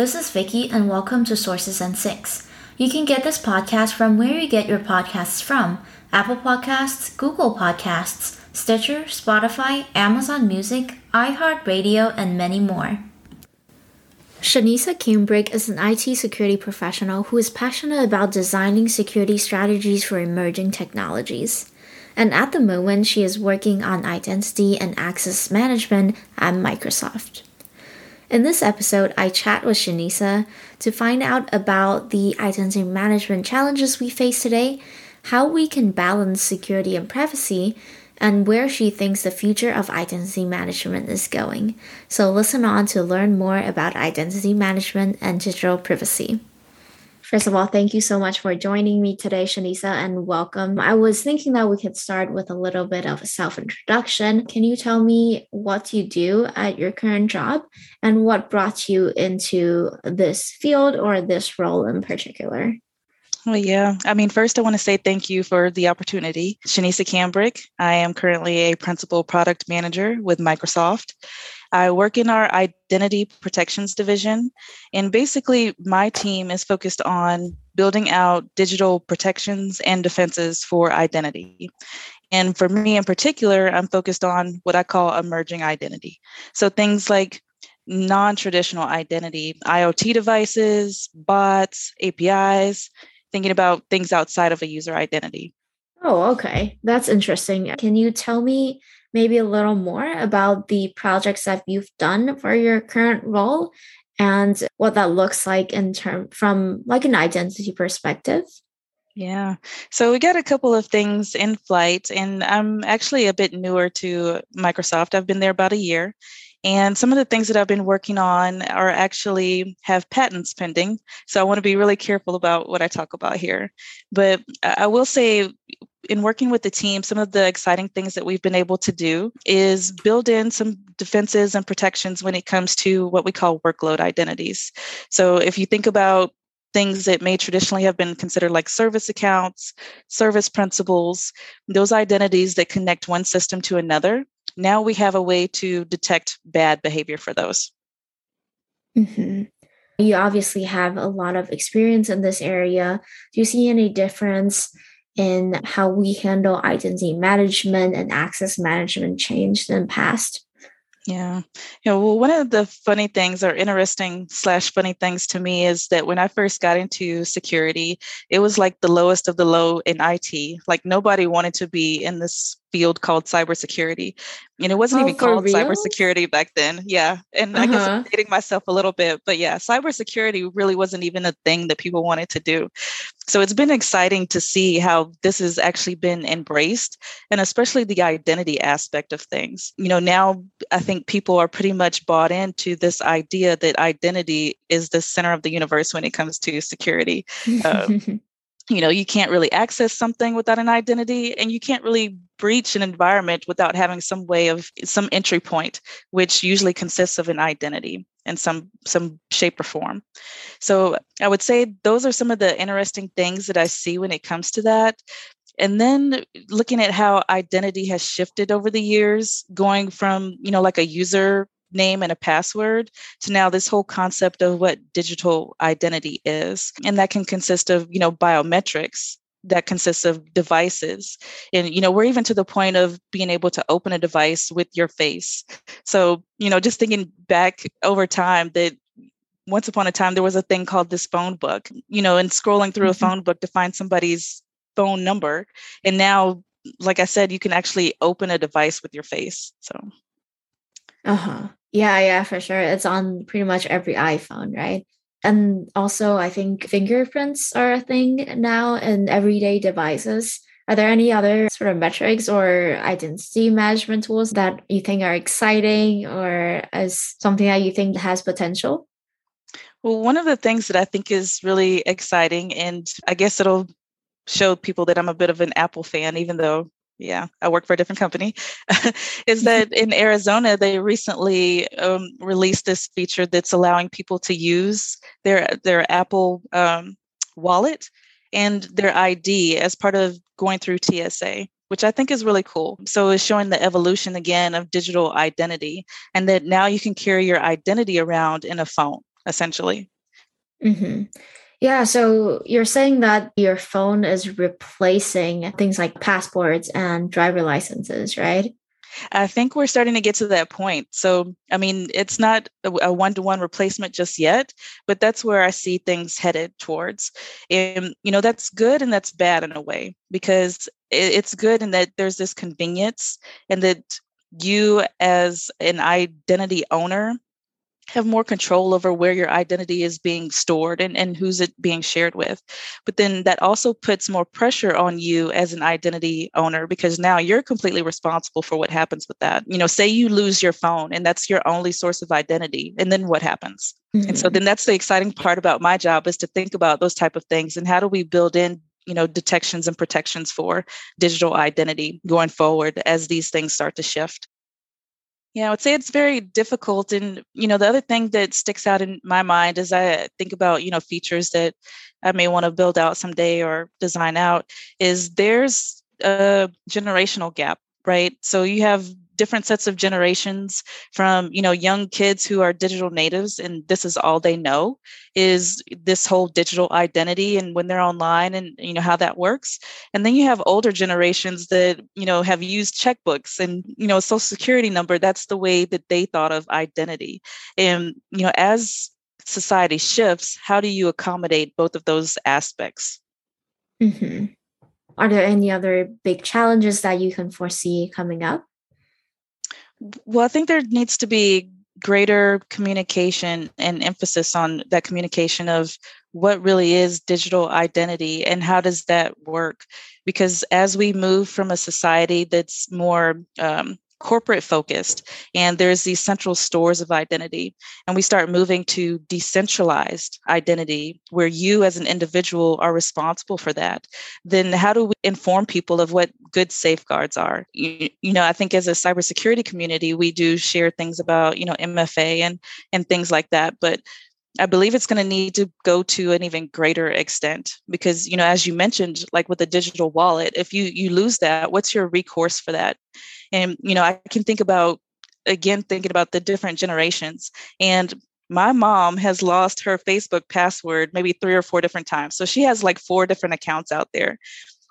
This is Vicky, and welcome to Sources and Sinks. You can get this podcast from where you get your podcasts from Apple Podcasts, Google Podcasts, Stitcher, Spotify, Amazon Music, iHeartRadio, and many more. Shinesa Cambric is an IT security professional who is passionate about designing security strategies for emerging technologies. And at the moment, she is working on identity and access management at Microsoft. In this episode, I chat with Shinesa to find out about the identity management challenges we face today, how we can balance security and privacy, and where she thinks the future of identity management is going. So listen on to learn more about identity management and digital privacy. First of all, thank you so much for joining me today, Shinesa, and welcome. I was thinking that we could start with a little bit of a self introduction. Can you tell me what you do at your current job and what brought you into this field or this role in particular? Well, yeah. I mean, first, I want to say thank you for the opportunity. Shinesa Cambric. I am currently a principal product manager with Microsoft. I work in our identity protections division. And basically, my team is focused on building out digital protections and defenses for identity. And for me in particular, I'm focused on what I call emerging identity. So things like non traditional identity, IoT devices, bots, APIs, thinking about things outside of a user identity. Oh, okay. That's interesting. Can you tell me maybe a little more about the projects that you've done for your current role and what that looks like in term from like an identity perspective? Yeah. So we got a couple of things in flight, and I'm actually a bit newer to Microsoft. I've been there about a year. And some of the things that I've been working on are actually have patents pending. So I want to be really careful about what I talk about here. But I will say, in working with the team, some of the exciting things that we've been able to do is build in some defenses and protections when it comes to what we call workload identities. So if you think about things that may traditionally have been considered like service accounts, service principals, those identities that connect one system to another, now we have a way to detect bad behavior for those. Mm-hmm. You obviously have a lot of experience in this area. Do you see any difference in how we handle identity management and access management changed in the past? Yeah. Yeah. Well, one of the funny things or interesting slash funny things to me is that when I first got into security, it was like the lowest of the low in IT. Like nobody wanted to be in this field called cybersecurity. And it wasn't oh, even called real? cybersecurity back then. Yeah. And uh-huh. I guess I'm uh-huh. dating myself a little bit, but yeah, cybersecurity really wasn't even a thing that people wanted to do. So it's been exciting to see how this has actually been embraced and especially the identity aspect of things. You know, now I think people are pretty much bought into this idea that identity is the center of the universe when it comes to security. Uh, you know you can't really access something without an identity and you can't really breach an environment without having some way of some entry point which usually consists of an identity in some some shape or form. So i would say those are some of the interesting things that i see when it comes to that. And then looking at how identity has shifted over the years going from you know like a user name and a password to now this whole concept of what digital identity is. And that can consist of you know biometrics that consists of devices. And you know we're even to the point of being able to open a device with your face. So you know just thinking back over time that once upon a time there was a thing called this phone book you know and scrolling through mm-hmm. a phone book to find somebody's phone number. And now like i said you can actually open a device with your face so. Uh-huh yeah, yeah, for sure. It's on pretty much every iPhone, right? And also, I think fingerprints are a thing now in everyday devices. Are there any other sort of metrics or identity management tools that you think are exciting or as something that you think has potential? Well, one of the things that I think is really exciting, and I guess it'll show people that I'm a bit of an Apple fan, even though yeah, I work for a different company, is that in Arizona, they recently um, released this feature that's allowing people to use their, their Apple um, wallet and their ID as part of going through TSA, which I think is really cool. So it's showing the evolution again of digital identity and that now you can carry your identity around in a phone. essentially. Mm-hmm. Yeah, so you're saying that your phone is replacing things like passports and driver licenses, right? I think we're starting to get to that point. So, I mean, it's not a one to one replacement just yet, but that's where I see things headed towards. And, you know, that's good and that's bad in a way because it's good in that there's this convenience and that you, as an identity owner, have more control over where your identity is being stored and, and who's it being shared with. But then that also puts more pressure on you as an identity owner because now you're completely responsible for what happens with that. You know, say you lose your phone and that's your only source of identity, and then what happens? Mm-hmm. And so mm-hmm. then that's the exciting part about my job is to think about those type of things and how do we build in you know detections and protections for digital identity going forward as these things start to shift yeah, I would say it's very difficult. And, you know, the other thing that sticks out in my mind as I think about, you know, features that I may want to build out someday or design out is there's a generational gap, right? So you have different sets of generations from you know young kids who are digital natives and this is all they know is this whole digital identity and when they're online and you know how that works. And then you have older generations that you know have used checkbooks and you know social security number. That's the way that they thought of identity. And you know as society shifts how do you accommodate both of those aspects? Mm-hmm. are there any other big challenges that you can foresee coming up well, I think there needs to be greater communication and emphasis on that communication of what really is digital identity and how does that work? Because as we move from a society that's more um, corporate focused and there's these central stores of identity and we start moving to decentralized identity where you as an individual are responsible for that then how do we inform people of what good safeguards are? You, you know i think as a cybersecurity community we do share things about you know mfa and and things like that but I believe it's going to need to go to an even greater extent because you know as you mentioned like with a digital wallet if you you lose that what's your recourse for that and you know I can think about again thinking about the different generations and my mom has lost her Facebook password maybe 3 or 4 different times so she has like four different accounts out there.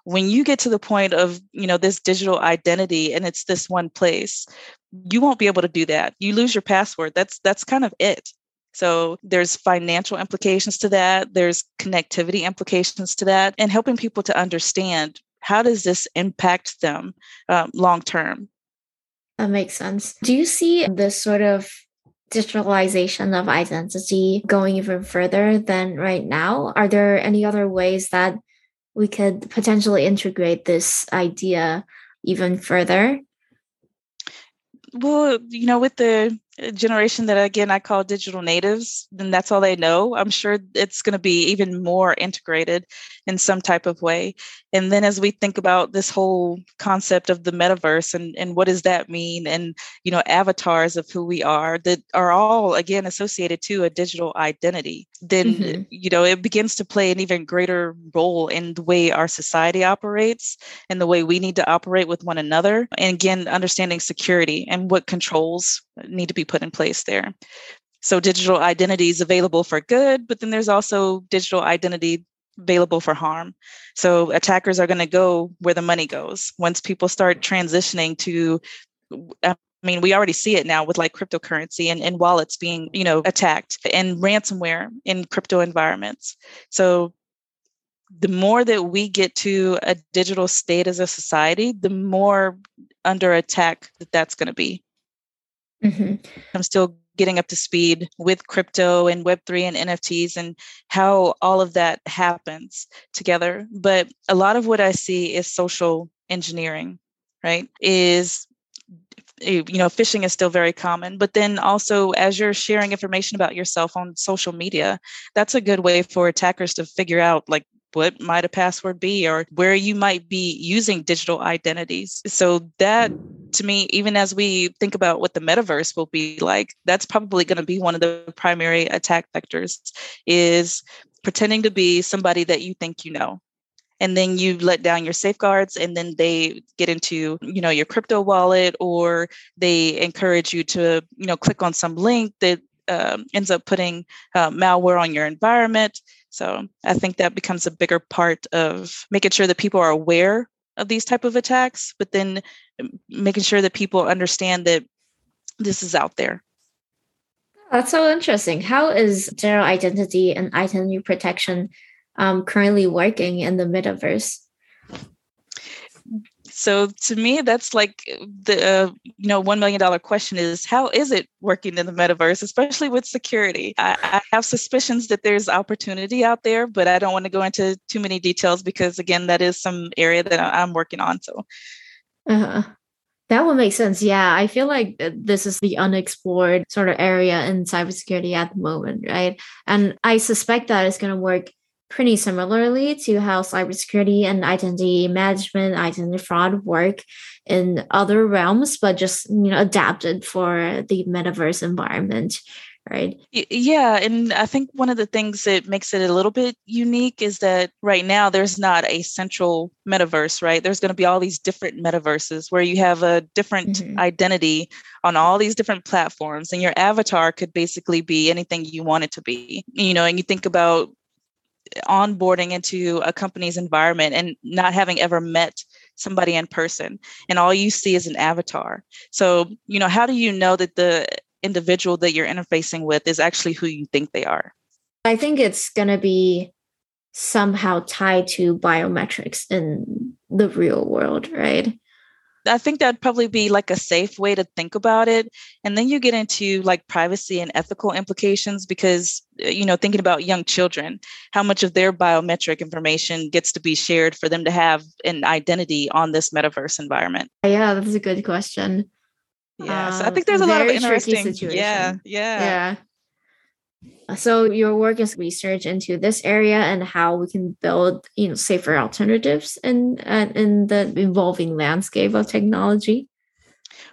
When you get to the point of you know this digital identity and it's this one place you won't be able to do that. You lose your password. That's that's kind of it. So there's financial implications to that, there's connectivity implications to that, and helping people to understand how does this impact them um, long term. That makes sense. Do you see this sort of digitalization of identity going even further than right now? Are there any other ways that we could potentially integrate this idea even further? Well, you know, with the generation that again I call digital natives, then that's all they know. I'm sure it's going to be even more integrated in some type of way. And then as we think about this whole concept of the metaverse and, and what does that mean and you know avatars of who we are that are all again associated to a digital identity, then mm-hmm. you know it begins to play an even greater role in the way our society operates and the way we need to operate with one another. And again, understanding security and what controls need to be put in place there. So digital identity is available for good, but then there's also digital identity available for harm. So attackers are going to go where the money goes. Once people start transitioning to I mean, we already see it now with like cryptocurrency and, and wallets being, you know, attacked and ransomware in crypto environments. So the more that we get to a digital state as a society, the more under attack that that's going to be. Mm-hmm. I'm still getting up to speed with crypto and Web3 and NFTs and how all of that happens together. But a lot of what I see is social engineering, right? Is you know phishing is still very common but then also as you're sharing information about yourself on social media that's a good way for attackers to figure out like what might a password be or where you might be using digital identities. So that to me, even as we think about what the metaverse will be like, that's probably going to be one of the primary attack vectors is pretending to be somebody that you think you know and then you let down your safeguards and then they get into you know your crypto wallet or they encourage you to you know click on some link that um, ends up putting uh, malware on your environment. So I think that becomes a bigger part of making sure that people are aware of these type of attacks, but then um, making sure that people understand that this is out there. That's so interesting. How is general identity and identity protection um, currently working in the metaverse? So to me, that's like the uh, you know one million dollar question is how is it working in the metaverse, especially with security? I, I, have suspicions that there's opportunity out there, but I don't want to go into too many details because again, that is some area that I'm working on. So. Uh-huh. That would make sense. Yeah, I feel like this is the unexplored sort of area in cybersecurity at the moment, right? And I suspect that it's going to work pretty similarly to how cybersecurity and identity management, identity fraud work in other realms, but just you know adapted for the metaverse environment right? Yeah. And I think one of the things that makes it a little bit unique is that right now there's not a central metaverse, right? There's going to be all these different metaverses where you have a different mm-hmm. identity on all these different platforms, and your avatar could basically be anything you want it to be. You know, and you think about onboarding into a company's environment and not having ever met somebody in person and all you see is an avatar so you know how do you know that the individual that you're interfacing with is actually who you think they are? I think it's going to be somehow tied to biometrics in the real world, right? I think that'd probably be like a safe way to think about it. And then you get into like privacy and ethical implications because, uh, you know, thinking about young children, how much of their biometric information gets to be shared for them to have an identity on this metaverse environment? Yeah, that's a good question. Yeah, so I think there's a lot of interesting. Yeah, yeah, yeah. So your work is research into this area and how we can build, you know, safer alternatives in uh, in the evolving landscape of technology.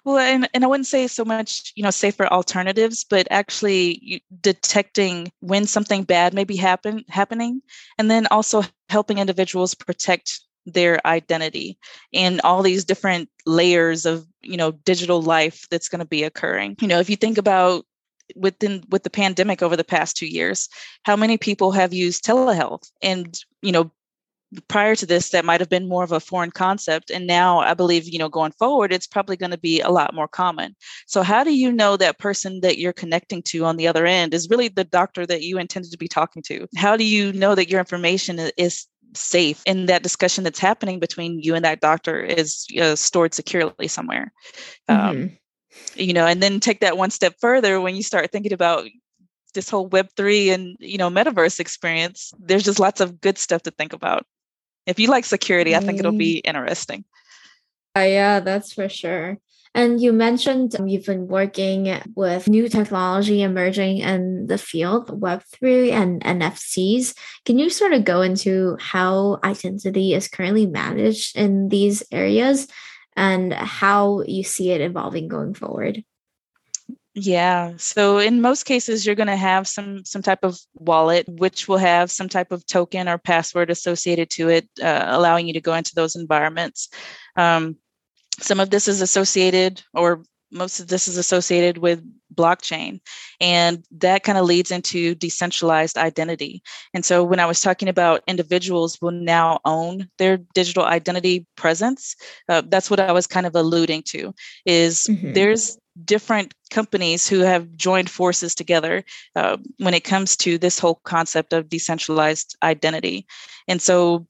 Well, and, and I wouldn't say so much, you know, safer alternatives, but actually detecting when something bad may be happen happening, and then also helping individuals protect their identity and all these different layers of you know digital life that's going to be occurring you know if you think about within with the pandemic over the past two years how many people have used telehealth? And you know prior to this that might have been more of a foreign concept and now i believe you know going forward it's probably going to be a lot more common. So how do you know that person that you're connecting to on the other end is really the doctor that you intended to be talking to? How do you know that your information is safe and that discussion that's happening between you and that doctor is uh, stored securely somewhere? Um, mm-hmm. Um, you know and then take that one step further when you start thinking about this whole web3 and you know metaverse experience there's just lots of good stuff to think about if you like security mm-hmm. i think it'll mm-hmm. be interesting uh, yeah that's for sure and you mentioned you've been working with new technology emerging in the field, Web3 and NFTs. Can you sort of go into how identity is currently managed in these areas and how you see it evolving going forward? Yeah. So in most cases, you're going to have some some type of wallet, which will have some type of token or password associated to it, uh, allowing you to go into those environments. Um, some of this is associated or most of this is associated with blockchain and that kind of leads into decentralized identity and so when i was talking about individuals will now own their digital identity presence uh, that's what i was kind of alluding to is mm-hmm. there's different companies who have joined forces together uh, when it comes to this whole concept of decentralized identity and so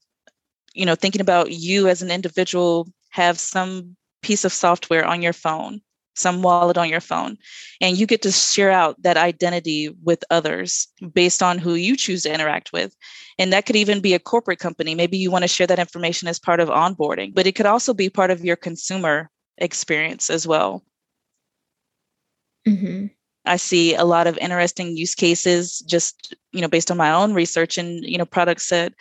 you know thinking about you as an individual have some piece of software on your phone, some wallet on your phone, and you get to share out that identity with others based on who you choose to interact with. And that could even be a corporate company. Maybe you want to share that information as part of onboarding, but it could also be part of your consumer experience as well. Mm-hmm. I see a lot of interesting use cases just, you know, based on my own research and, you know, products that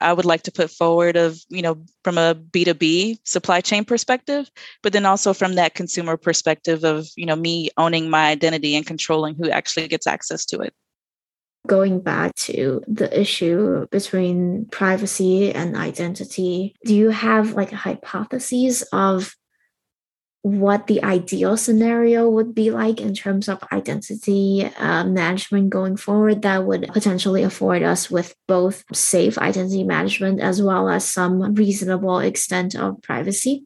I would like to put forward of, you know, from a B2B supply chain perspective, but then also from that consumer perspective of, you know, me owning my identity and controlling who actually gets access to it. Going back to the issue between privacy and identity, do you have like hypotheses of what the ideal scenario would be like in terms of identity uh, management going forward that would potentially afford us with both safe identity management as well as some reasonable extent of privacy?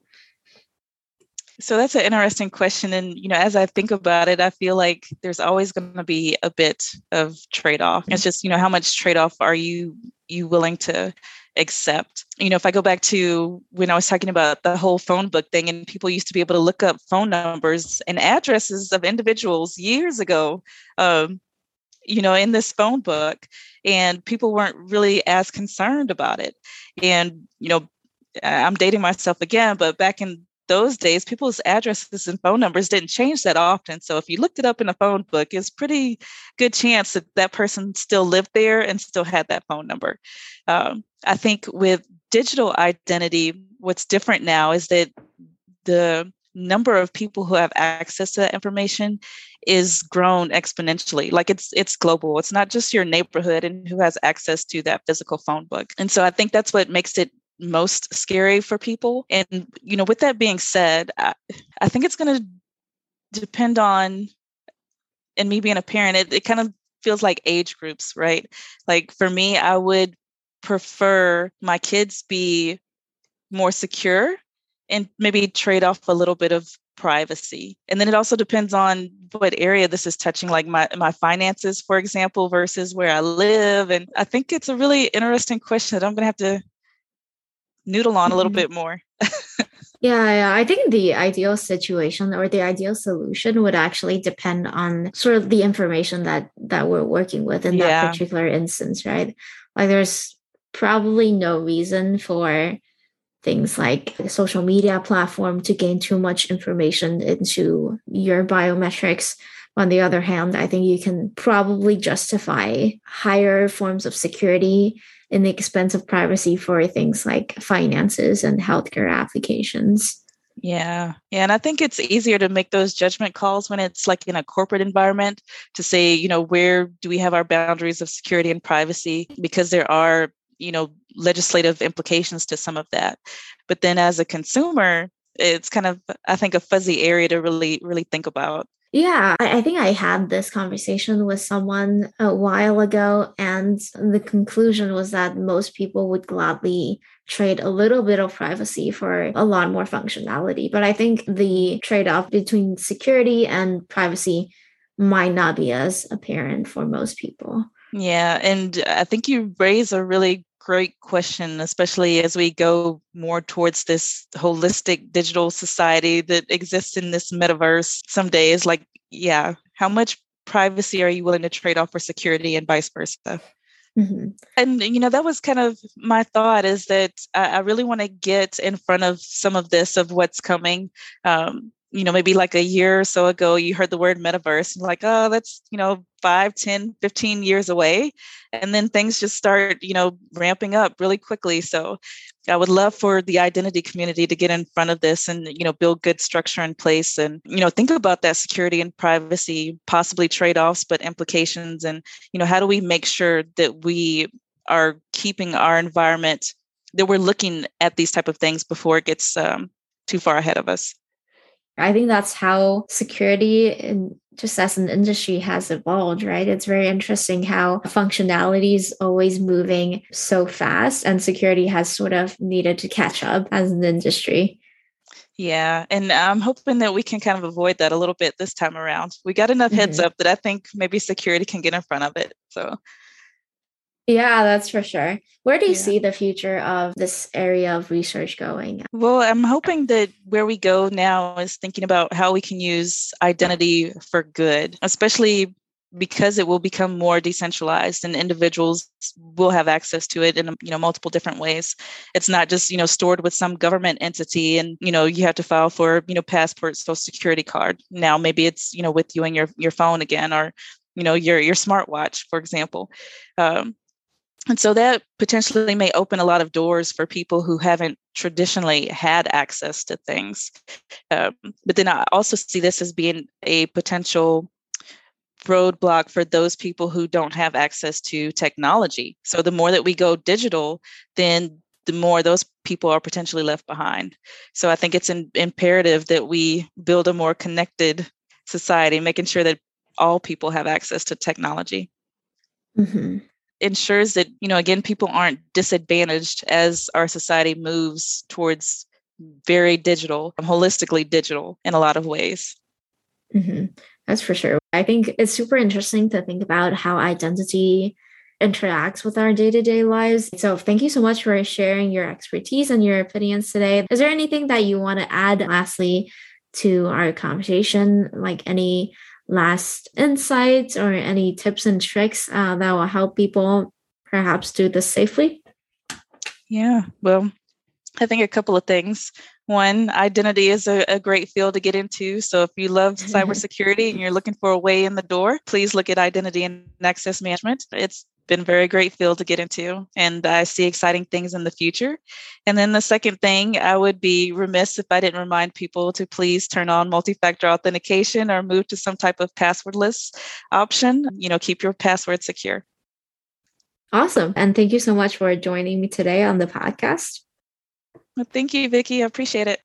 So that's an interesting question. And, you know, as I think about it, I feel like there's always going to be a bit of trade off. It's just, you know, how much trade off are you you willing to accept. You know, if I go back to when I was talking about the whole phone book thing, and people used to be able to look up phone numbers and addresses of individuals years ago, um, you know, in this phone book, and people weren't really as concerned about it. And, you know, I'm dating myself again, but back in those days, people's addresses and phone numbers didn't change that often. So if you looked it up in a phone book, it's pretty good chance that that person still lived there and still had that phone number. Um, I think with digital identity, what's different now is that the number of people who have access to that information is grown exponentially like it's it's global it's not just your neighborhood and who has access to that physical phone book and so i think that's what makes it most scary for people. And, you know, with that being said, I, I think it's going to depend on, and me being a parent, it, it kind of feels like age groups, right? Like for me, I would prefer my kids be more secure and maybe trade off a little bit of privacy and then it also depends on what area this is touching like my my finances for example versus where i live and i think it's a really interesting question that i'm going to have to noodle on a little mm-hmm. bit more. yeah, yeah, I think the ideal situation or the ideal solution would actually depend on sort of the information that that we're working with in yeah. that particular instance, right? Like there's probably no reason for things like social media platform to gain too much information into your biometrics on the other hand i think you can probably justify higher forms of security in the expense of privacy for things like finances and healthcare applications. Yeah. Yeah. And I think it's easier to make those judgment calls when it's like in a corporate environment to say, you know, where do we have our boundaries of security and privacy? Because there are, you know, legislative implications to some of that. But then as a consumer, it's kind of, I think, a fuzzy area to really, really think about. Yeah, I, I, think I had this conversation with someone a while ago, and the conclusion was that most people would gladly trade a little bit of privacy for a lot more functionality. But I think the trade off between security and privacy might not be as apparent for most people. Yeah, and I think you raise a really great question, especially as we go more towards this holistic digital society that exists in this metaverse some days. Like, yeah, how much privacy are you willing to trade off for security and vice versa? Mm-hmm. And you know that was kind of my thought is that I, I really want to get in front of some of this of what's coming. Um, you know maybe like a year or so ago you heard the word metaverse and like oh that's you know 5 10 15 years away and then things just start you know ramping up really quickly. So i would love for the identity community to get in front of this and you know build good structure in place and you know think about that security and privacy possibly trade-offs but implications and you know how do we make sure that we are keeping our environment that we're looking at these type of things before it gets um, too far ahead of us I think that's how security in, just as an industry has evolved, right? It's very interesting how functionality is always moving so fast and security has sort of needed to catch up as an industry. Yeah, and I'm hoping that we can kind of avoid that a little bit this time around. We got enough heads mm-hmm. up that I think maybe security can get in front of it. So yeah, that's for sure. Where do you yeah. see the future of this area of research going? Well, I'm hoping that where we go now is thinking about how we can use identity for good, especially because it will become more decentralized and individuals will have access to it in you know multiple different ways it's not just you know stored with some government entity and you know you have to file for you know passport social security card now maybe it's you know with you and your your phone again or you know your your smartwatch for example um, and so that potentially may open a lot of doors for people who haven't traditionally had access to things. Um, but then I also see this as being a potential roadblock for those people who don't have access to technology. So the more that we go digital, then the more those people are potentially left behind. So I think it's in, imperative that we build a more connected society, making sure that all people have access to technology. Mm-hmm. Ensures that, you know, again, people aren't disadvantaged as our society moves towards very digital, holistically digital in a lot of ways. Mm-hmm. That's for sure. I think it's super interesting to think about how identity interacts with our day to day lives. So, thank you so much for sharing your expertise and your opinions today. Is there anything that you want to add lastly to our conversation? Like any last insights or any tips and tricks uh, that will help people perhaps do this safely? Yeah, well, I think a couple of things. One, identity is a, a, great field to get into. So if you love cybersecurity and you're looking for a way in the door, please look at identity and access management. It's been a very great field to get into and I see exciting things in the future. And then the second thing, I would be remiss if I didn't remind people to please turn on multi-factor authentication or move to some type of passwordless option. You know, keep your password secure. Awesome. And thank you so much for joining me today on the podcast. Well, thank you, Vicki. I appreciate it.